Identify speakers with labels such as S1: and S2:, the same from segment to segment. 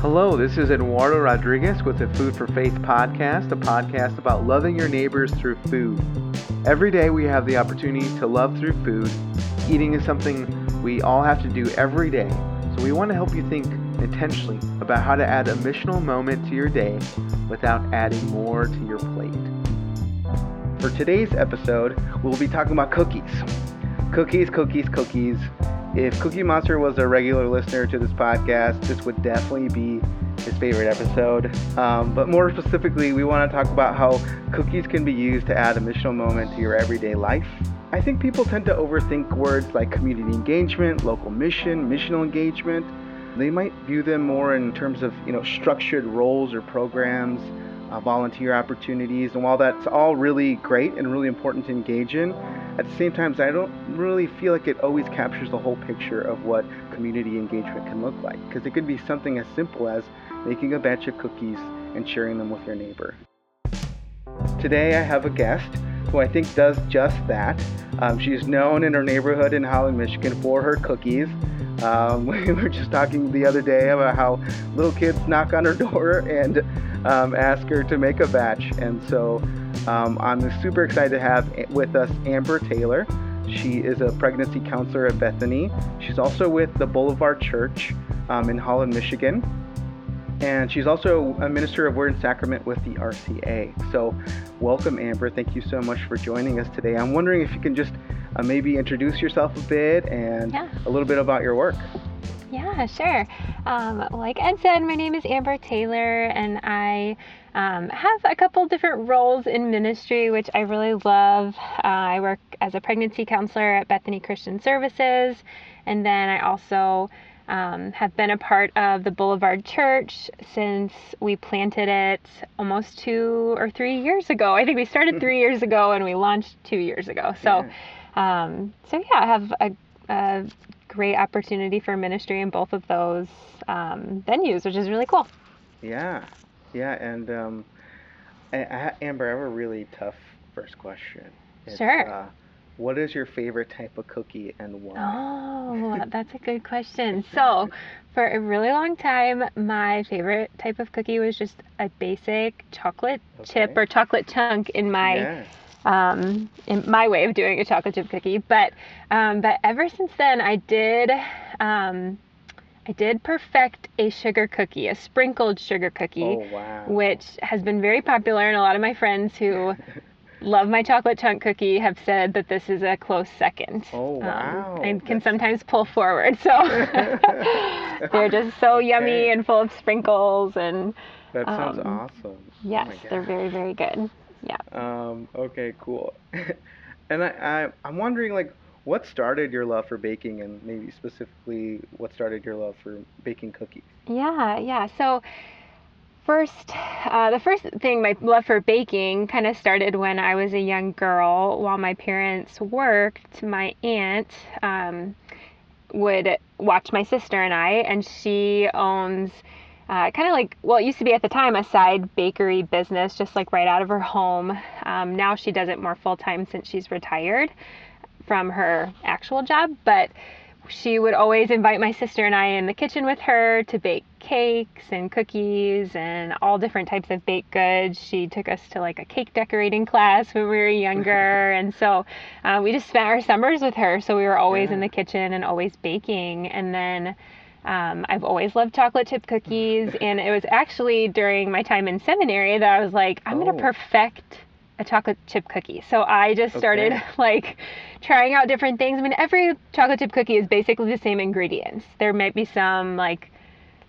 S1: Hello, this is Eduardo Rodriguez with the Food for Faith podcast, a podcast about loving your neighbors through food. Every day we have the opportunity to love through food. Eating is something we all have to do every day. So we want to help you think intentionally about how to add a missional moment to your day without adding more to your plate. For today's episode, we'll be talking about cookies. Cookies, cookies, cookies. If Cookie Monster was a regular listener to this podcast, this would definitely be his favorite episode. Um, but more specifically, we want to talk about how cookies can be used to add a missional moment to your everyday life. I think people tend to overthink words like community engagement, local mission, missional engagement. They might view them more in terms of you know structured roles or programs uh, volunteer opportunities. And while that's all really great and really important to engage in, at the same time, I don't really feel like it always captures the whole picture of what community engagement can look like. Because it could be something as simple as making a batch of cookies and sharing them with your neighbor. Today, I have a guest who I think does just that. Um, she's known in her neighborhood in Holland, Michigan for her cookies. Um, we were just talking the other day about how little kids knock on her door and um, ask her to make a batch. And so um, I'm super excited to have with us Amber Taylor. She is a pregnancy counselor at Bethany. She's also with the Boulevard Church um, in Holland, Michigan. And she's also a minister of Word and Sacrament with the RCA. So, welcome, Amber. Thank you so much for joining us today. I'm wondering if you can just uh, maybe introduce yourself a bit and yeah. a little bit about your work.
S2: Yeah, sure. Um, like Ed said, my name is Amber Taylor, and I um, have a couple different roles in ministry, which I really love. Uh, I work as a pregnancy counselor at Bethany Christian Services, and then I also um, have been a part of the Boulevard Church since we planted it almost two or three years ago. I think we started three years ago and we launched two years ago. So, yeah. um, so yeah, I have a, a great opportunity for ministry in both of those um, venues, which is really cool.
S1: Yeah, yeah, and um, I, Amber, I have a really tough first question.
S2: It's, sure. Uh,
S1: what is your favorite type of cookie and why?
S2: Oh, that's a good question. So, for a really long time, my favorite type of cookie was just a basic chocolate okay. chip or chocolate chunk in my yes um, in my way of doing a chocolate chip cookie. But um, but ever since then, I did um, I did perfect a sugar cookie, a sprinkled sugar cookie,
S1: oh, wow.
S2: which has been very popular. And a lot of my friends who love my chocolate chunk cookie have said that this is a close second.
S1: Oh um, wow!
S2: Um, I can sometimes pull forward, so they're just so okay. yummy and full of sprinkles and.
S1: That sounds um, awesome. Oh
S2: yes, oh they're very very good. Yeah.
S1: Um, okay, cool. and I, I, I'm wondering, like, what started your love for baking, and maybe specifically, what started your love for baking cookies?
S2: Yeah, yeah. So, first, uh, the first thing, my love for baking kind of started when I was a young girl. While my parents worked, my aunt um, would watch my sister and I, and she owns uh, kind of like, well, it used to be at the time a side bakery business, just like right out of her home. Um, now she does it more full time since she's retired from her actual job, but she would always invite my sister and I in the kitchen with her to bake cakes and cookies and all different types of baked goods. She took us to like a cake decorating class when we were younger. and so uh, we just spent our summers with her. So we were always yeah. in the kitchen and always baking. And then um, I've always loved chocolate chip cookies, and it was actually during my time in seminary that I was like, I'm oh. gonna perfect a chocolate chip cookie. So I just started okay. like trying out different things. I mean, every chocolate chip cookie is basically the same ingredients. There might be some like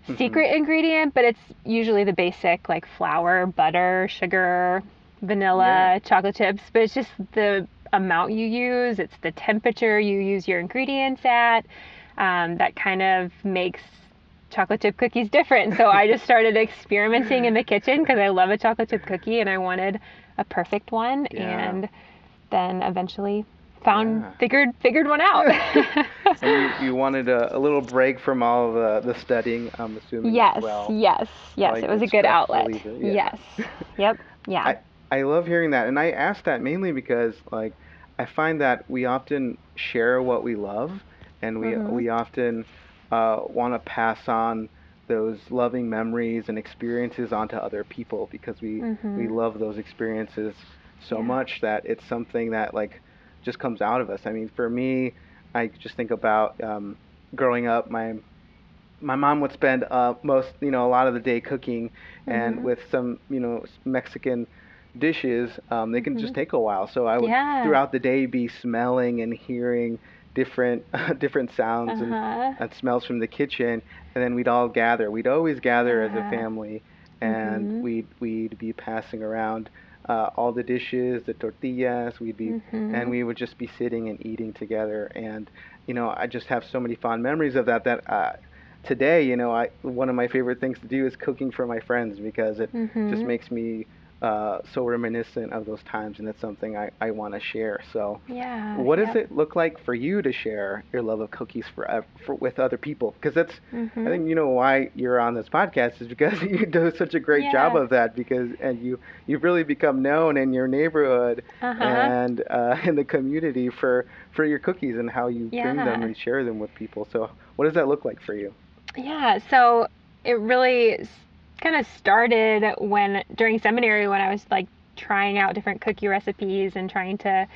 S2: mm-hmm. secret mm-hmm. ingredient, but it's usually the basic like flour, butter, sugar, vanilla, yeah. chocolate chips. But it's just the amount you use, it's the temperature you use your ingredients at um, that kind of makes chocolate chip cookies different. So I just started experimenting in the kitchen because I love a chocolate chip cookie and I wanted a perfect one. Yeah. And then eventually found yeah. figured figured one out.
S1: you, you, wanted a, a, little break from all the, the studying, I'm assuming.
S2: Yes,
S1: well.
S2: yes, yes. Like it was a good outlet. Yeah. Yes. yep. Yeah.
S1: I, I love hearing that. And I ask that mainly because like I find that we often share what we love and we mm-hmm. we often uh, want to pass on those loving memories and experiences onto other people because we
S2: Mhm.
S1: we love those experiences so
S2: Yeah.
S1: much that it's something that like just comes out of us. I mean, for me, I just think about um, growing up. My my mom would spend uh, most, you know, a lot of the day cooking, and
S2: Mhm.
S1: with some, you know, Mexican dishes, um, they can just
S2: Mhm.
S1: take a while. So I would
S2: Yeah.
S1: throughout the day be smelling and hearing different different sounds and,
S2: Uh-huh.
S1: and smells from the kitchen, and then we'd all gather. We'd always gather as a family, and
S2: Mhm.
S1: we'd we'd be passing around uh, all the dishes, the tortillas. We'd be
S2: Mhm.
S1: and we would just be sitting and eating together. And you know, I just have so many fond memories of that. That uh, today, you know, I one of my favorite things to do is cooking for my friends because it just
S2: Mhm.
S1: makes me uh, so reminiscent of those times, and it's something I, I want to share. So,
S2: Yeah.
S1: what does it look like for you to share your love of cookies for, for with other people? Because that's
S2: Mhm.
S1: I think you know why you're on this podcast is because you do such a great job of that because and you you've really become known in your neighborhood
S2: Uh-huh.
S1: and uh, in the community for for your cookies and how you bring them and share them with people. So what does that look like for you?
S2: Yeah, so it really kind of started when during seminary when I was like trying out different cookie recipes and trying to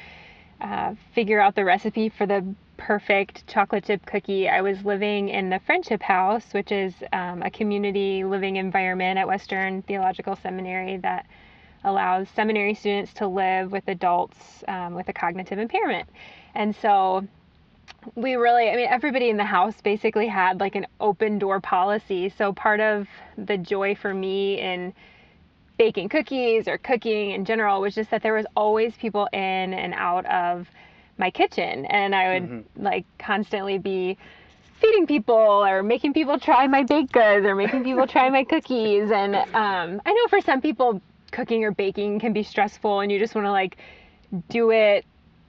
S2: uh, figure out the recipe for the perfect chocolate chip cookie. I was living in the Friendship House, which is um, a community living environment at Western Theological Seminary that allows seminary students to live with adults um, with a cognitive impairment. And so we really i mean everybody in the house basically had like an open door policy. So part of the joy for me in baking cookies or cooking in general was just that there was always people in and out of my kitchen. And i would
S1: Mhm.
S2: like constantly be feeding people or making people try my baked goods or making people try my cookies. And um, i know for some people cooking or baking can be stressful and you just want to like do it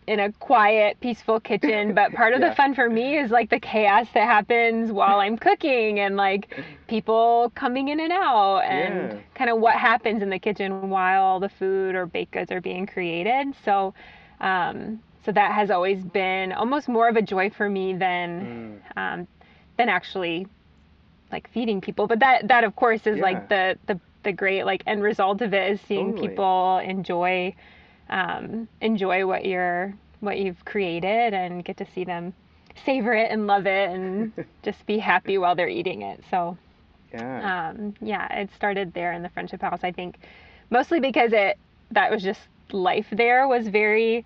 S2: in a quiet, peaceful kitchen. But part of
S1: Yeah.
S2: the fun for me is like the chaos that happens while I'm cooking and like people coming in and out and
S1: Yeah.
S2: kind of what happens in the kitchen while the food or baked goods are being created. So, um, so that has always been almost more of a joy for me than
S1: Mm.
S2: um, than actually like feeding people. But that that of course is
S1: Yeah.
S2: like the the the great like end result of it is seeing
S1: Totally.
S2: people enjoy um, enjoy what you're what you've created and get to see them savor it and love it and just be happy while they're eating it. So
S1: Yeah.
S2: um, yeah, it started there in the friendship house. I think mostly because it that was just life there was very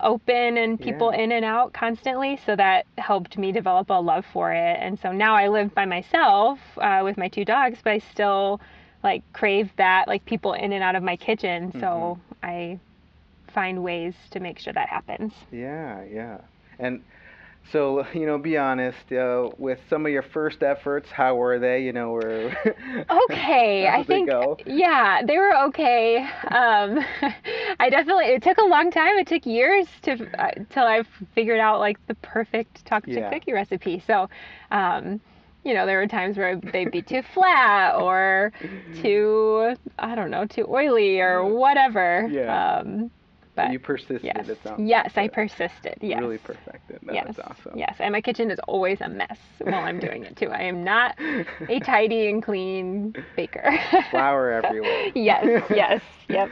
S2: open and people
S1: Yeah.
S2: in and out constantly. So that helped me develop a love for it. And so now I live by myself uh, with my two dogs, but I still like crave that like people in and out of my kitchen. So I find ways to make sure that happens.
S1: Yeah, yeah. And so, you know, be honest, uh, with some of your first efforts, how were they? You know, were
S2: okay i think
S1: go?
S2: yeah they were okay um i definitely it took a long time it took years to uh, till i figured out like the perfect chip
S1: Yeah.
S2: cookie recipe so um you know there were times where they'd be too flat or too i don't know too oily or whatever
S1: Yeah.
S2: um but
S1: you persisted,
S2: yes yes i persisted yes
S1: Really perfected. That
S2: yes
S1: was awesome.
S2: yes and my kitchen is always a mess while i'm doing it too i am not a tidy and clean baker.
S1: Flour everywhere.
S2: yes, yes, yep.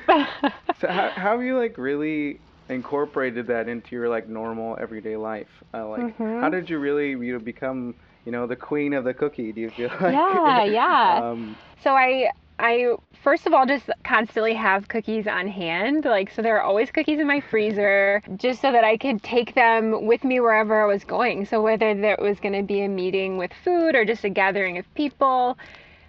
S1: So how, how have you like really incorporated that into your like normal everyday life? Uh, like
S2: Mhm.
S1: how did you really you know, become you know the queen of the cookie? Do you feel like?
S2: Yeah, yeah.
S1: Um,
S2: so I I first of all just constantly have cookies on hand. Like so there are always cookies in my freezer just so that I could take them with me wherever I was going. So whether there was going to be a meeting with food or just a gathering of people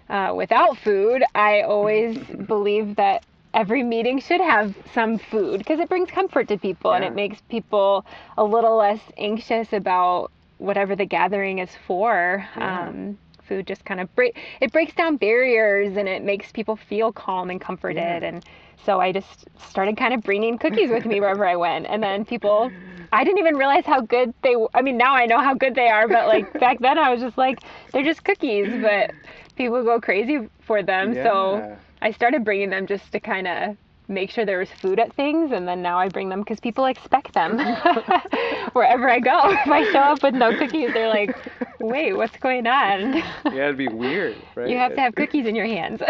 S2: uh, without food, I always believe that every meeting should have some food because it brings comfort to people and it makes people a little less anxious about whatever the gathering is for.
S1: Yeah.
S2: Um, food just kind of break it breaks down barriers and it makes people feel calm and comforted.
S1: Yeah.
S2: and so I just started kind of bringing cookies with me wherever I went. And then people I didn't even realize how good they I mean now I know how good they are but like back then I was just like they're just cookies but people go crazy for them. So I started bringing them just to kind of make sure there was food at things and then now I bring them because people expect them wherever I go if I show up with no cookies they're like wait, what's going on?
S1: yeah, it'd be weird, right?
S2: You have to have cookies in your hands.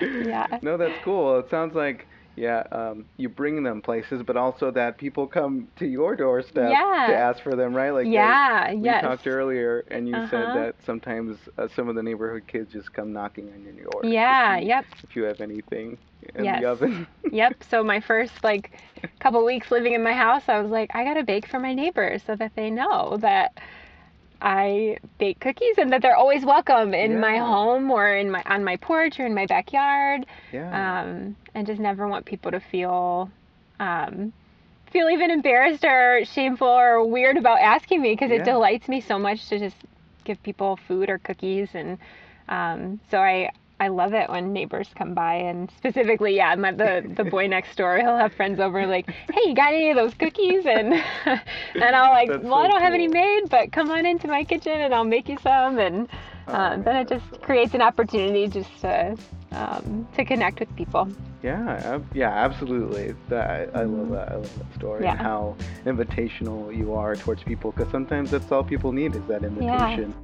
S2: yeah.
S1: No, that's cool. It sounds like yeah, um, you bring them places, but also that people come to your doorstep
S2: Yeah.
S1: to ask for them, right? Like
S2: Yeah,
S1: we
S2: yes.
S1: talked earlier, and you said
S2: Uh-huh.
S1: that sometimes uh, some of the neighborhood kids just come knocking on your door.
S2: Yeah,
S1: see
S2: yep.
S1: If you have anything in
S2: Yes.
S1: the oven.
S2: Yep. So my first like couple weeks living in my house, I was like, I gotta bake for my neighbors so that they know that I bake cookies and that they're always welcome in my home or in my on my porch or in my backyard.
S1: yeah.
S2: Um, and just never want people to feel um, feel even embarrassed or shameful or weird about asking me because
S1: Yeah.
S2: it delights me so much to just give people food or cookies and um, so I I love it when neighbors come by and specifically yeah my, the the boy next door he'll have friends over like hey you got any of those cookies and and I'll like
S1: That's
S2: well I don't have any made but come on into my kitchen and I'll make you some and
S1: Oh,
S2: uh, then it just creates an opportunity just to um, to connect with people.
S1: Yeah, yeah, absolutely. That I love that. I love that story and how invitational you are towards people. Because sometimes that's all people need is that invitation.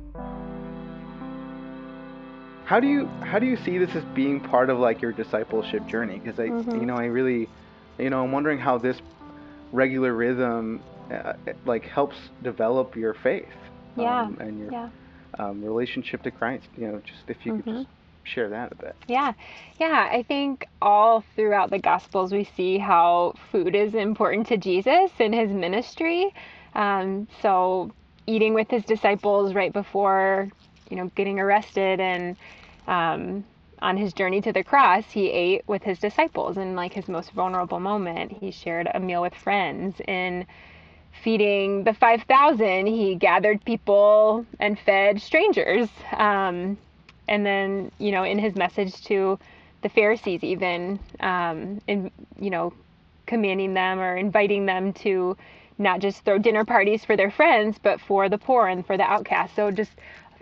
S1: How do you how do you see this as being part of like your discipleship journey? Because I
S2: Mhm.
S1: you know I really you know I'm wondering how this regular rhythm uh, like helps develop your faith
S2: Yeah,
S1: um, and your
S2: Yeah.
S1: um, relationship to Christ. You know, just if you could
S2: Mhm.
S1: just share that a bit.
S2: Yeah, yeah. I think all throughout the Gospels we see how food is important to Jesus in his ministry. Um, so eating with his disciples right before, you know, getting arrested and um, on his journey to the cross, he ate with his disciples in like his most vulnerable moment. He shared a meal with friends. In feeding the 5,000, he gathered people and fed strangers. Um, and then you know in his message to the pharisees even um, in you know commanding them or inviting them to not just throw dinner parties for their friends but for the poor and for the outcast so just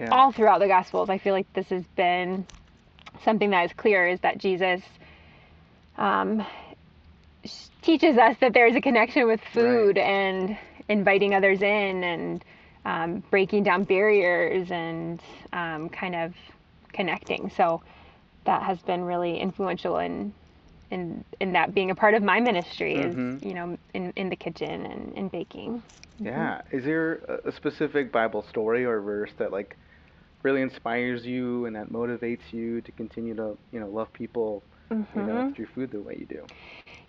S1: Yeah.
S2: all throughout the gospels i feel like this has been something that is clear is that jesus um, teaches us that there is a connection with food
S1: Right.
S2: and inviting others in and um, breaking down barriers and um, kind of connecting. So that has been really influential in in in that being a part of my ministry
S1: Mhm.
S2: is you know in in the kitchen and in baking.
S1: Yeah. Is there a specific Bible story or verse that like really inspires you and that motivates you to continue to you know love people you know
S2: Mhm.
S1: through food the way you do?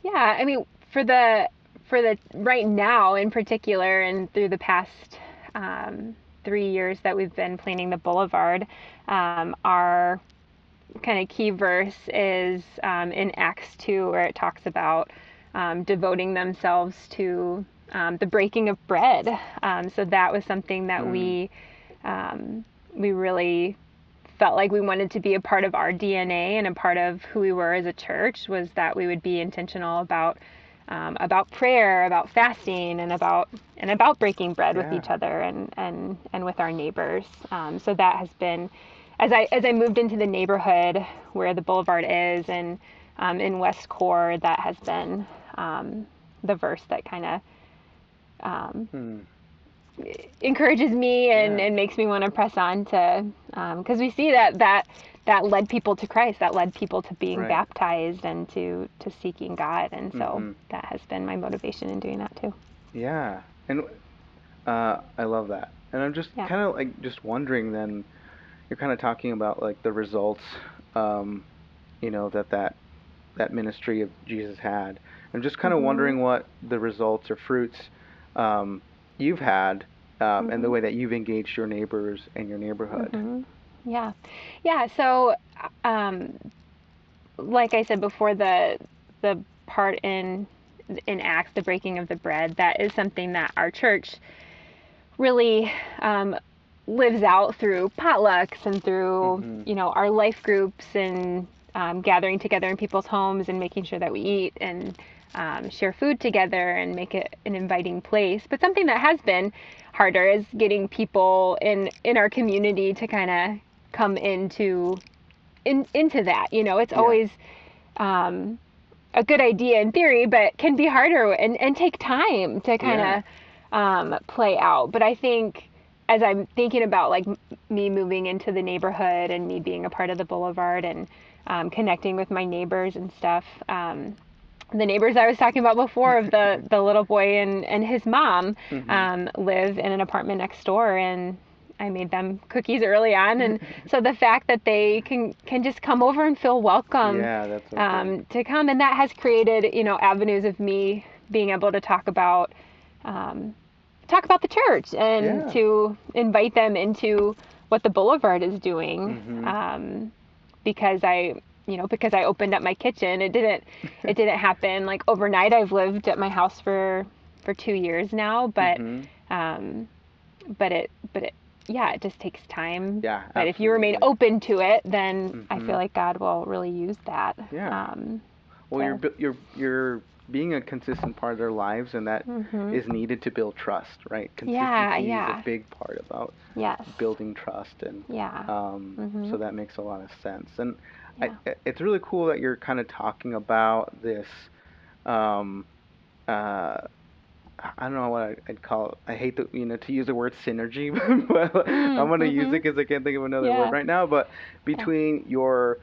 S2: Yeah, I mean, for the for the right now in particular, and through the past um, three years that we've been planning the Boulevard, um, our kind of key verse is um, in Acts two, where it talks about um, devoting themselves to um, the breaking of bread. Um, so that was something that
S1: Mm.
S2: we um, we really felt like we wanted to be a part of our DNA and a part of who we were as a church was that we would be intentional about um, about prayer, about fasting, and about and about breaking bread with each other and and and with our neighbors. Um, so that has been as I as I moved into the neighborhood where the boulevard is and um, in West Core, that has been um, the verse that kind of um,
S1: Hmm.
S2: Encourages me and,
S1: Yeah.
S2: and makes me want to press on to because we see that that that led people to Christ that led people to being
S1: Right.
S2: baptized and to to seeking God and so
S1: Mhm.
S2: that has been my motivation in doing that too
S1: Yeah, and uh, I love that. And I'm just
S2: Yeah.
S1: kind of like just wondering. Then you're kind of talking about like the results, um, you know, that that that ministry of Jesus had. I'm just kind of
S2: Mhm.
S1: wondering what the results or fruits um, you've had, um, and the
S2: Mhm.
S1: way that you've engaged your neighbors and your neighborhood.
S2: Mhm. yeah yeah so um like I said before the the part in in Acts the breaking of the bread that is something that our church really um, lives out through potlucks and through
S1: Mhm.
S2: you know our life groups and um, gathering together in people's homes and making sure that we eat and um, share food together and make it an inviting place. But something that has been harder is getting people in in our community to kind of come into in, into that. You know, it's
S1: Yeah.
S2: always um, a good idea in theory, but can be harder and, and take time to kind of um, play out. But I think as I'm thinking about like m- me moving into the neighborhood and me being a part of the boulevard and um, connecting with my neighbors and stuff. Um, the neighbors I was talking about before of the, the little boy and, and his mom
S1: Mhm.
S2: um, live in an apartment next door and I made them cookies early on and so the fact that they can can just come over and feel welcome
S1: yeah, so
S2: um, to come, and that has created you know avenues of me being able to talk about um, talk about the church and
S1: Yeah.
S2: to invite them into what the Boulevard is doing,
S1: Mhm.
S2: um, because I you know because I opened up my kitchen. It didn't it didn't happen like overnight. I've lived at my house for for two years now, but
S1: Mhm.
S2: um, but it but it yeah it just takes time
S1: Yeah,
S2: but if you remain open to it, then I
S1: Mhm.
S2: feel like God will really use that.
S1: Yeah.
S2: Um,
S1: Well, you're you're you're being a consistent part of their lives, and that is
S2: mhm.
S1: needed to build trust, right? Consistency
S2: Yeah,
S1: is
S2: yeah.
S1: a big part about
S2: Yes.
S1: building trust, and
S2: Yeah.
S1: um, so that makes a lot of sense. And
S2: Yeah.
S1: I, it's really cool that you're kind of talking about this. Um, uh, I don't know what I- I'd call it. I hate to you know to use the word synergy, but I'm gonna use
S2: mhm.
S1: it because I can't think of another
S2: Yeah.
S1: word right now. But between your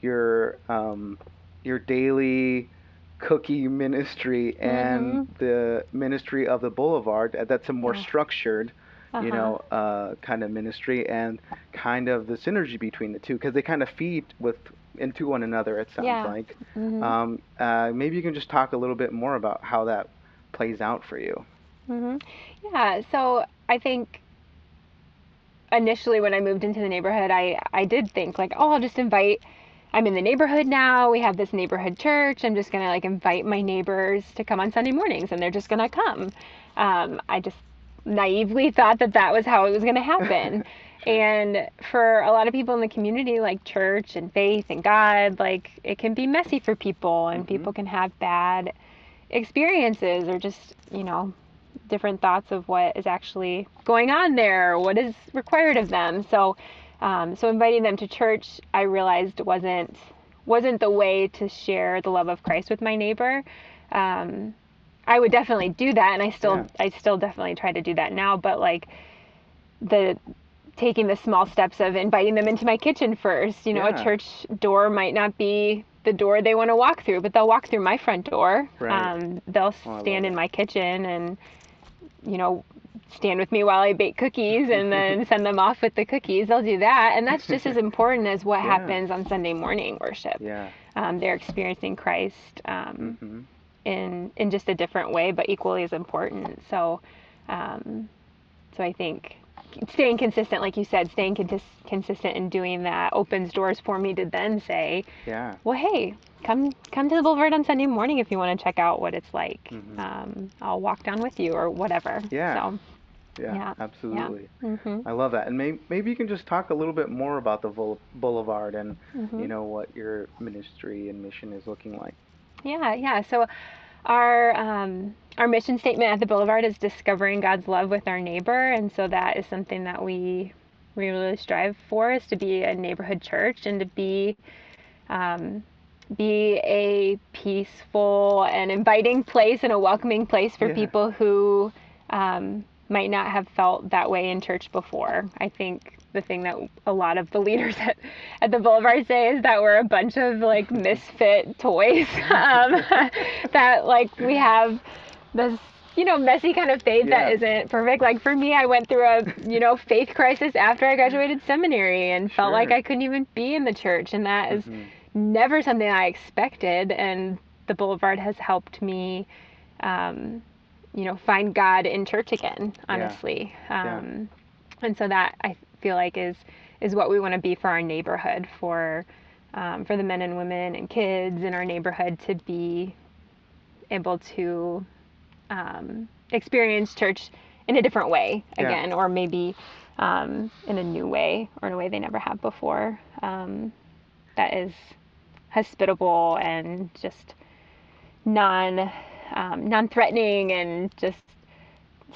S1: your um, your daily cookie ministry and the ministry of the Boulevard, that's a more
S2: Mm-hmm. Yeah.
S1: structured you
S2: Uh-huh.
S1: know, uh, kind of ministry and kind of the synergy between the two because they kind of feed with into one another. It sounds
S2: Yeah.
S1: like.
S2: Mhm.
S1: Um, uh, maybe you can just talk a little bit more about how that plays out for you.
S2: hmm Yeah, so I think initially when I moved into the neighborhood, I, I did think like, oh, I'll just invite. I'm in the neighborhood now. We have this neighborhood church. I'm just gonna like invite my neighbors to come on Sunday mornings, and they're just gonna come. Um, I just naively thought that that was how it was gonna happen. And for a lot of people in the community, like church and faith and God, like it can be messy for people, and
S1: Mhm.
S2: people can have bad experiences or just, you know, different thoughts of what is actually going on there, what is required of them. So, um, so inviting them to church, I realized wasn't wasn't the way to share the love of Christ with my neighbor. Um, I would definitely do that, and I still
S1: Yeah.
S2: I still definitely try to do that now. But like the taking the small steps of inviting them into my kitchen first. You know,
S1: Yeah.
S2: a church door might not be the door they want to walk through, but they'll walk through my front door.
S1: Right.
S2: Um, they'll
S1: Oh,
S2: stand in my kitchen and, you know, stand with me while I bake cookies and then send them off with the cookies. They'll do that. And that's just as important as what
S1: Yeah.
S2: happens on Sunday morning worship.
S1: Yeah.
S2: Um, they're experiencing Christ um,
S1: hmm
S2: in, in just a different way, but equally as important. So, um, so I think staying consistent, like you said, staying consistent in doing that opens doors for me to then say,
S1: Yeah.
S2: well, hey, come come to the Boulevard on Sunday morning if you want to check out what it's like.
S1: Mhm.
S2: Um, I'll walk down with you or whatever.
S1: Yeah.
S2: So,
S1: Yeah.
S2: Yeah.
S1: Absolutely.
S2: hmm
S1: I love that. And may- maybe you can just talk a little bit more about the Boulevard and
S2: hmm
S1: you know what your ministry and mission is looking like.
S2: Yeah, yeah. So our um, our mission statement at the Boulevard is discovering God's love with our neighbor, and so that is something that we we really strive for is to be a neighborhood church and to be um, be a peaceful and inviting place and a welcoming place for
S1: Yeah.
S2: people who um, might not have felt that way in church before. I think the thing that a lot of the leaders at, at the Boulevard say is that we're a bunch of like misfit toys. um, that like we have this you know messy kind of faith
S1: Yeah.
S2: that isn't perfect. Like for me, I went through a you know faith crisis after I graduated seminary and felt like I couldn't even be in the church, and that is
S1: Mhm.
S2: never something I expected. And the Boulevard has helped me. Um, you know, find God in church again, honestly.
S1: Yeah.
S2: Um, and so that I feel like is is what we want to be for our neighborhood, for um, for the men and women and kids in our neighborhood to be able to um, experience church in a different way
S1: Yeah.
S2: again, or maybe um, in a new way or in a way they never have before. Um, that is hospitable and just non um, non-threatening and just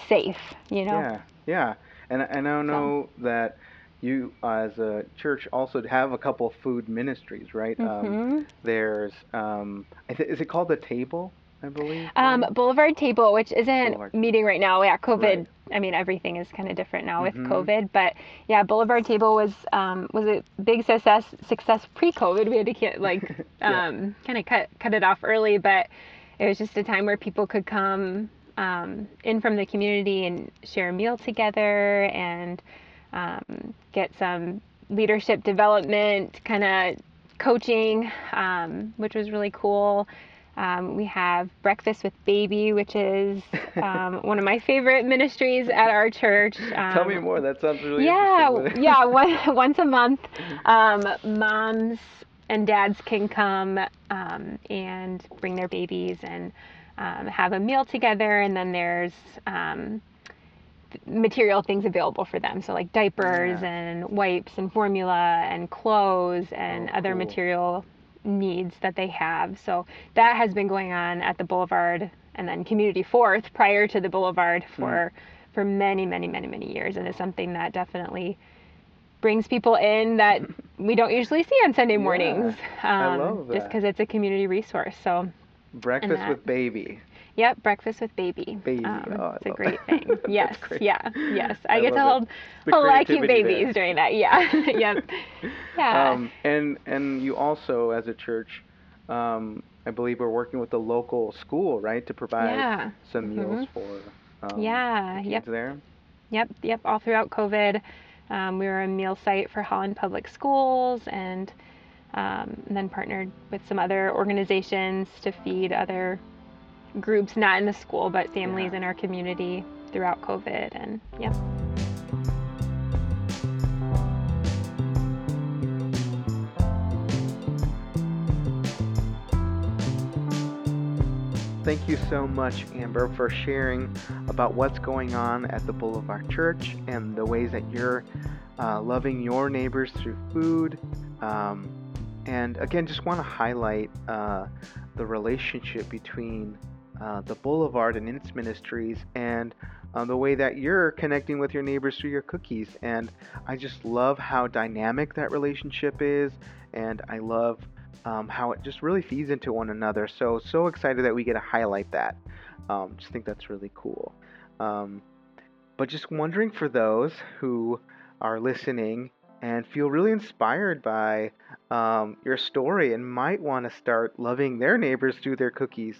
S2: safe. You know.
S1: Yeah, yeah, and and I know that you as a church also have a couple food ministries, right? Um,
S2: Mhm.
S1: there's, um, I thi- is it called the Table? I believe.
S2: Um,
S1: right?
S2: Boulevard Table, which isn't
S1: Boulevard.
S2: meeting right now. Yeah, COVID.
S1: Right.
S2: I mean, everything is kind of different now with
S1: Mhm.
S2: COVID. But yeah, Boulevard Table was um, was a big success success pre-COVID. We had to like
S1: Yeah.
S2: um, kind of cut cut it off early, but it was just a time where people could come um, in from the community and share a meal together and um, get some leadership development kind of coaching, um, which was really cool. Um, we have Breakfast with Baby, which is um, one of my favorite ministries at our church. Um,
S1: Tell me more. That sounds really
S2: yeah, yeah. One, once a month, um, moms and dads can come um, and bring their babies and um, have a meal together, and then there's um, material things available for them. So like diapers
S1: Yeah.
S2: and wipes and formula and clothes and
S1: Oh,
S2: other
S1: cool.
S2: material needs that they have. So that has been going on at the Boulevard and then Community Fourth prior to the Boulevard
S1: Hmm.
S2: for for many, many, many, many years, and it's something that definitely brings people in that we don't usually see on Sunday
S1: Yeah,
S2: mornings.
S1: I love
S2: Just because it's a community resource. So,
S1: Breakfast with baby.
S2: yep, breakfast with baby.
S1: Baby.
S2: Um,
S1: Oh,
S2: it's a great
S1: that.
S2: thing. Yes, yeah, yes. I,
S1: I
S2: get to hold.
S1: The
S2: a lot of cute
S1: creativity there.
S2: babies during that. Yeah, yep, yeah.
S1: Um, and and you also, as a church, um, I believe we're working with the local school, right, to provide
S2: yeah,
S1: some meals
S2: Mhm.
S1: for um,
S2: yeah,
S1: kids
S2: yep.
S1: there.
S2: Yep, yep. All throughout COVID, um, we were a meal site for Holland Public Schools, and, um, and then partnered with some other organizations to feed other groups, not in the school, but families
S1: Yeah.
S2: in our community throughout COVID. And yep.
S1: Thank you so much, Amber, for sharing about what's going on at the Boulevard Church and the ways that you're uh, loving your neighbors through food. Um, and again, just want to highlight uh, the relationship between uh, the Boulevard and its ministries and uh, the way that you're connecting with your neighbors through your cookies. And I just love how dynamic that relationship is, and I love um, how it just really feeds into one another. So, so excited that we get to highlight that. Um, just think that's really cool. Um, but just wondering for those who are listening and feel really inspired by um, your story and might want to start loving their neighbors through their cookies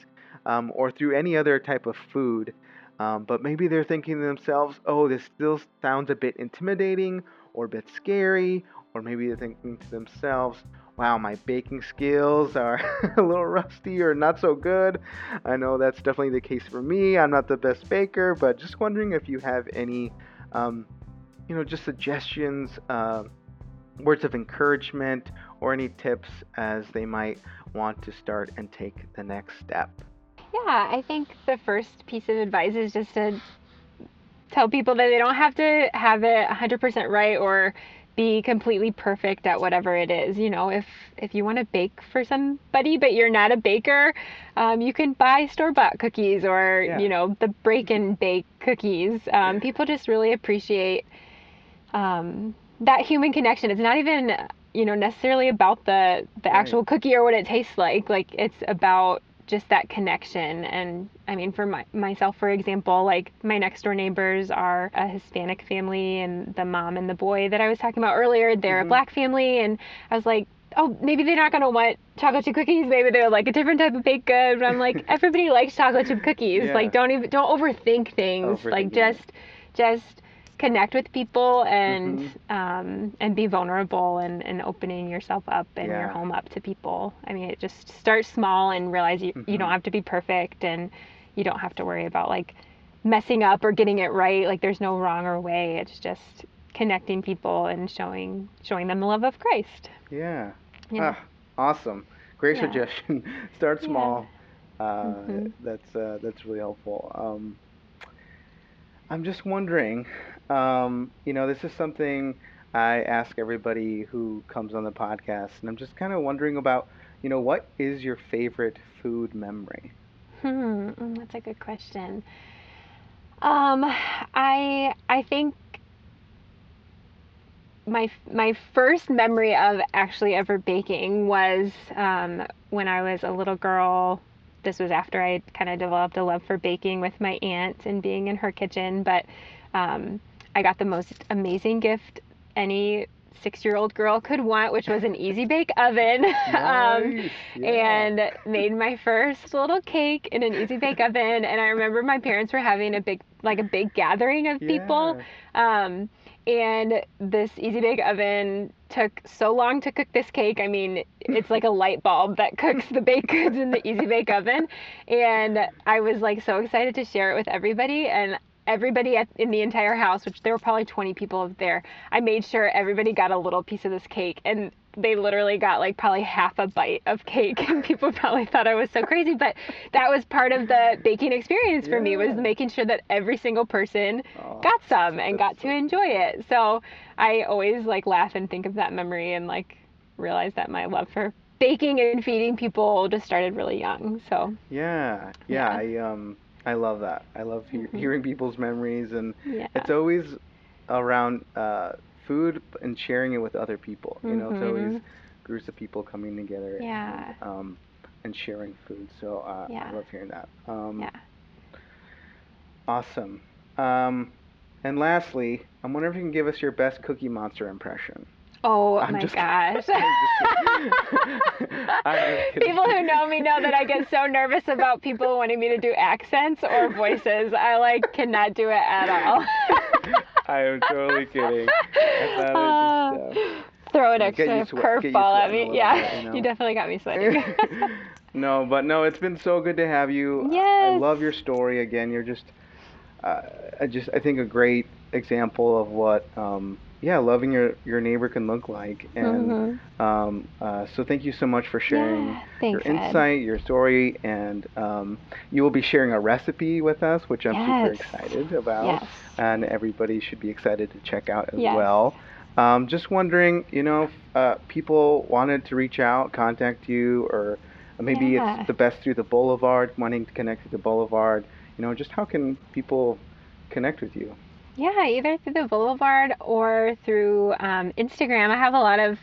S1: um, or through any other type of food. Um, but maybe they're thinking to themselves, oh, this still sounds a bit intimidating or a bit scary. Or maybe they're thinking to themselves, wow, my baking skills are a little rusty or not so good. I know that's definitely the case for me. I'm not the best baker, but just wondering if you have any, um, you know, just suggestions, uh, words of encouragement, or any tips as they might want to start and take the next step.
S2: Yeah, I think the first piece of advice is just to tell people that they don't have to have it 100% right or be completely perfect at whatever it is. You know, if if you want to bake for somebody but you're not a baker, um, you can buy store bought cookies or
S1: Yeah.
S2: you know the break and bake cookies. Um, people just really appreciate um, that human connection. It's not even you know necessarily about the the
S1: Right.
S2: actual cookie or what it tastes like. Like it's about just that connection and i mean for my, myself for example like my next door neighbors are a hispanic family and the mom and the boy that i was talking about earlier they're
S1: Mhm.
S2: a black family and i was like oh maybe they're not going to want chocolate chip cookies maybe they're like a different type of baked good but i'm like everybody likes chocolate chip cookies
S1: Yeah.
S2: like don't even don't overthink things like
S1: it.
S2: just just connect with people and
S1: Mm-hmm.
S2: um, and be vulnerable and, and opening yourself up and your home up to people. I mean, it just start small and realize you, you don't
S1: Mhm.
S2: have to be perfect and you don't have to worry about like messing up or getting it right. Like there's no wrong or way. It's just connecting people and showing showing them the love of Christ.
S1: Yeah.
S2: Yeah.
S1: Ah, awesome. Great
S2: Yeah.
S1: suggestion. Start
S2: Yeah.
S1: small. Uh,
S2: Mhm.
S1: That's uh, that's really helpful. Um, I'm just wondering. Um, you know, this is something I ask everybody who comes on the podcast, and I'm just kind of wondering about. You know, what is your favorite food memory?
S2: Hmm, mm, that's a good question. Um, I I think my my first memory of actually ever baking was um, when I was a little girl this was after I kind of developed a love for baking with my aunt and being in her kitchen. But um, I got the most amazing gift any six-year-old girl could want, which was an easy bake oven. um,
S1: yeah.
S2: and made my first little cake in an easy bake oven. And I remember my parents were having a big, like a big gathering of people. Um, and this easy bake oven took so long to cook this cake. I mean, it's like a light bulb that cooks the baked goods in the easy bake oven. And I was like so excited to share it with everybody. And everybody at, in the entire house, which there were probably 20 people there, I made sure everybody got a little piece of this cake. And they literally got like probably half a bite of cake and people probably thought I was so crazy but that was part of the baking experience for me was making sure that every single person
S1: Oh,
S2: got some and got
S1: that's
S2: to enjoy it so I always like laugh and think of that memory and like realize that my love for baking and feeding people just started really young so
S1: Yeah, yeah,
S2: Yeah.
S1: I um I love that. I love he-
S2: Mhm.
S1: hearing people's memories and
S2: yeah
S1: it's always around uh, food and sharing it with other people. You know, it's always
S2: Mhm.
S1: groups of people coming together
S2: Yeah.
S1: and, um, and sharing food. So uh,
S2: Yeah.
S1: I love hearing that. Um,
S2: yeah
S1: Awesome. Um, and lastly, I'm wondering if you can give us your best Cookie Monster impression.
S2: oh
S1: I'm
S2: my gosh
S1: kidding. I'm just kidding. I'm just kidding.
S2: People who know me know that I get so nervous about people wanting me to do accents or voices. I like cannot do it at all.
S1: I am totally kidding. Just, uh,
S2: Throw an extra
S1: get
S2: curveball at me. Yeah,
S1: bit, you know.
S2: you definitely got me sweating.
S1: no, but no, it's been so good to have you.
S2: Yes.
S1: I love your story. Again, you're just, uh, I just, I think a great example of what, um, yeah, loving your your neighbor can look like. And
S2: Mhm.
S1: um, uh, so, thank you so much for sharing
S2: Yeah, thanks,
S1: your
S2: Ed.
S1: insight, your story, and um, you will be sharing a recipe with us, which I'm super excited about.
S2: Yes.
S1: And everybody should be excited to check out as
S2: Yes.
S1: well. Um, just wondering, you know, if uh, people wanted to reach out, contact you, or maybe
S2: Yeah.
S1: it's the best through the Boulevard, wanting to connect with the Boulevard. You know, just how can people connect with you?
S2: Yeah, either through the Boulevard or through um, Instagram. I have a lot of,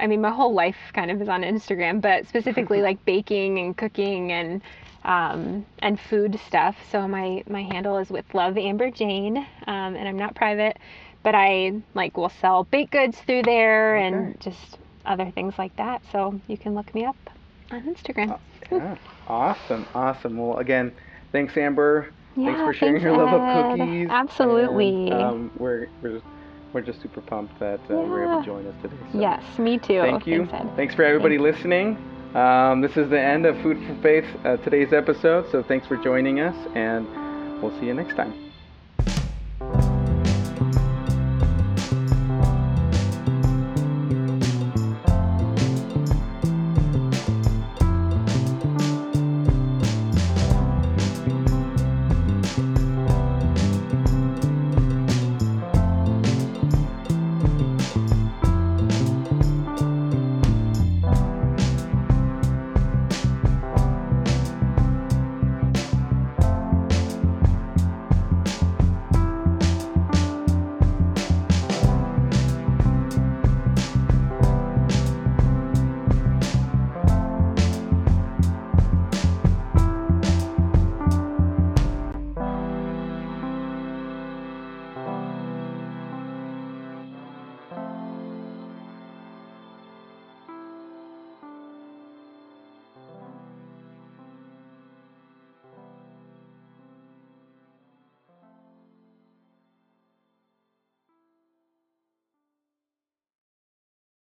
S2: I mean, my whole life kind of is on Instagram, but specifically like baking and cooking and um, and food stuff. So my my handle is with Love Amber Jane, um, and I'm not private, but I like will sell baked goods through there
S1: Okay.
S2: and just other things like that. So you can look me up on Instagram.
S1: Uh, yeah. Awesome, awesome. Well, again, thanks, Amber. Thanks for sharing
S2: thanks,
S1: your love of cookies.
S2: Absolutely.
S1: And, um, we're, we're, we're just super pumped that uh, we're able to join us today. So
S2: yes, me too.
S1: Thank you.
S2: Thanks, Ed.
S1: Thanks for everybody
S2: Thank
S1: listening. Um, this is the end of Food for Faith, uh, today's episode. So thanks for joining us, and we'll see you next time.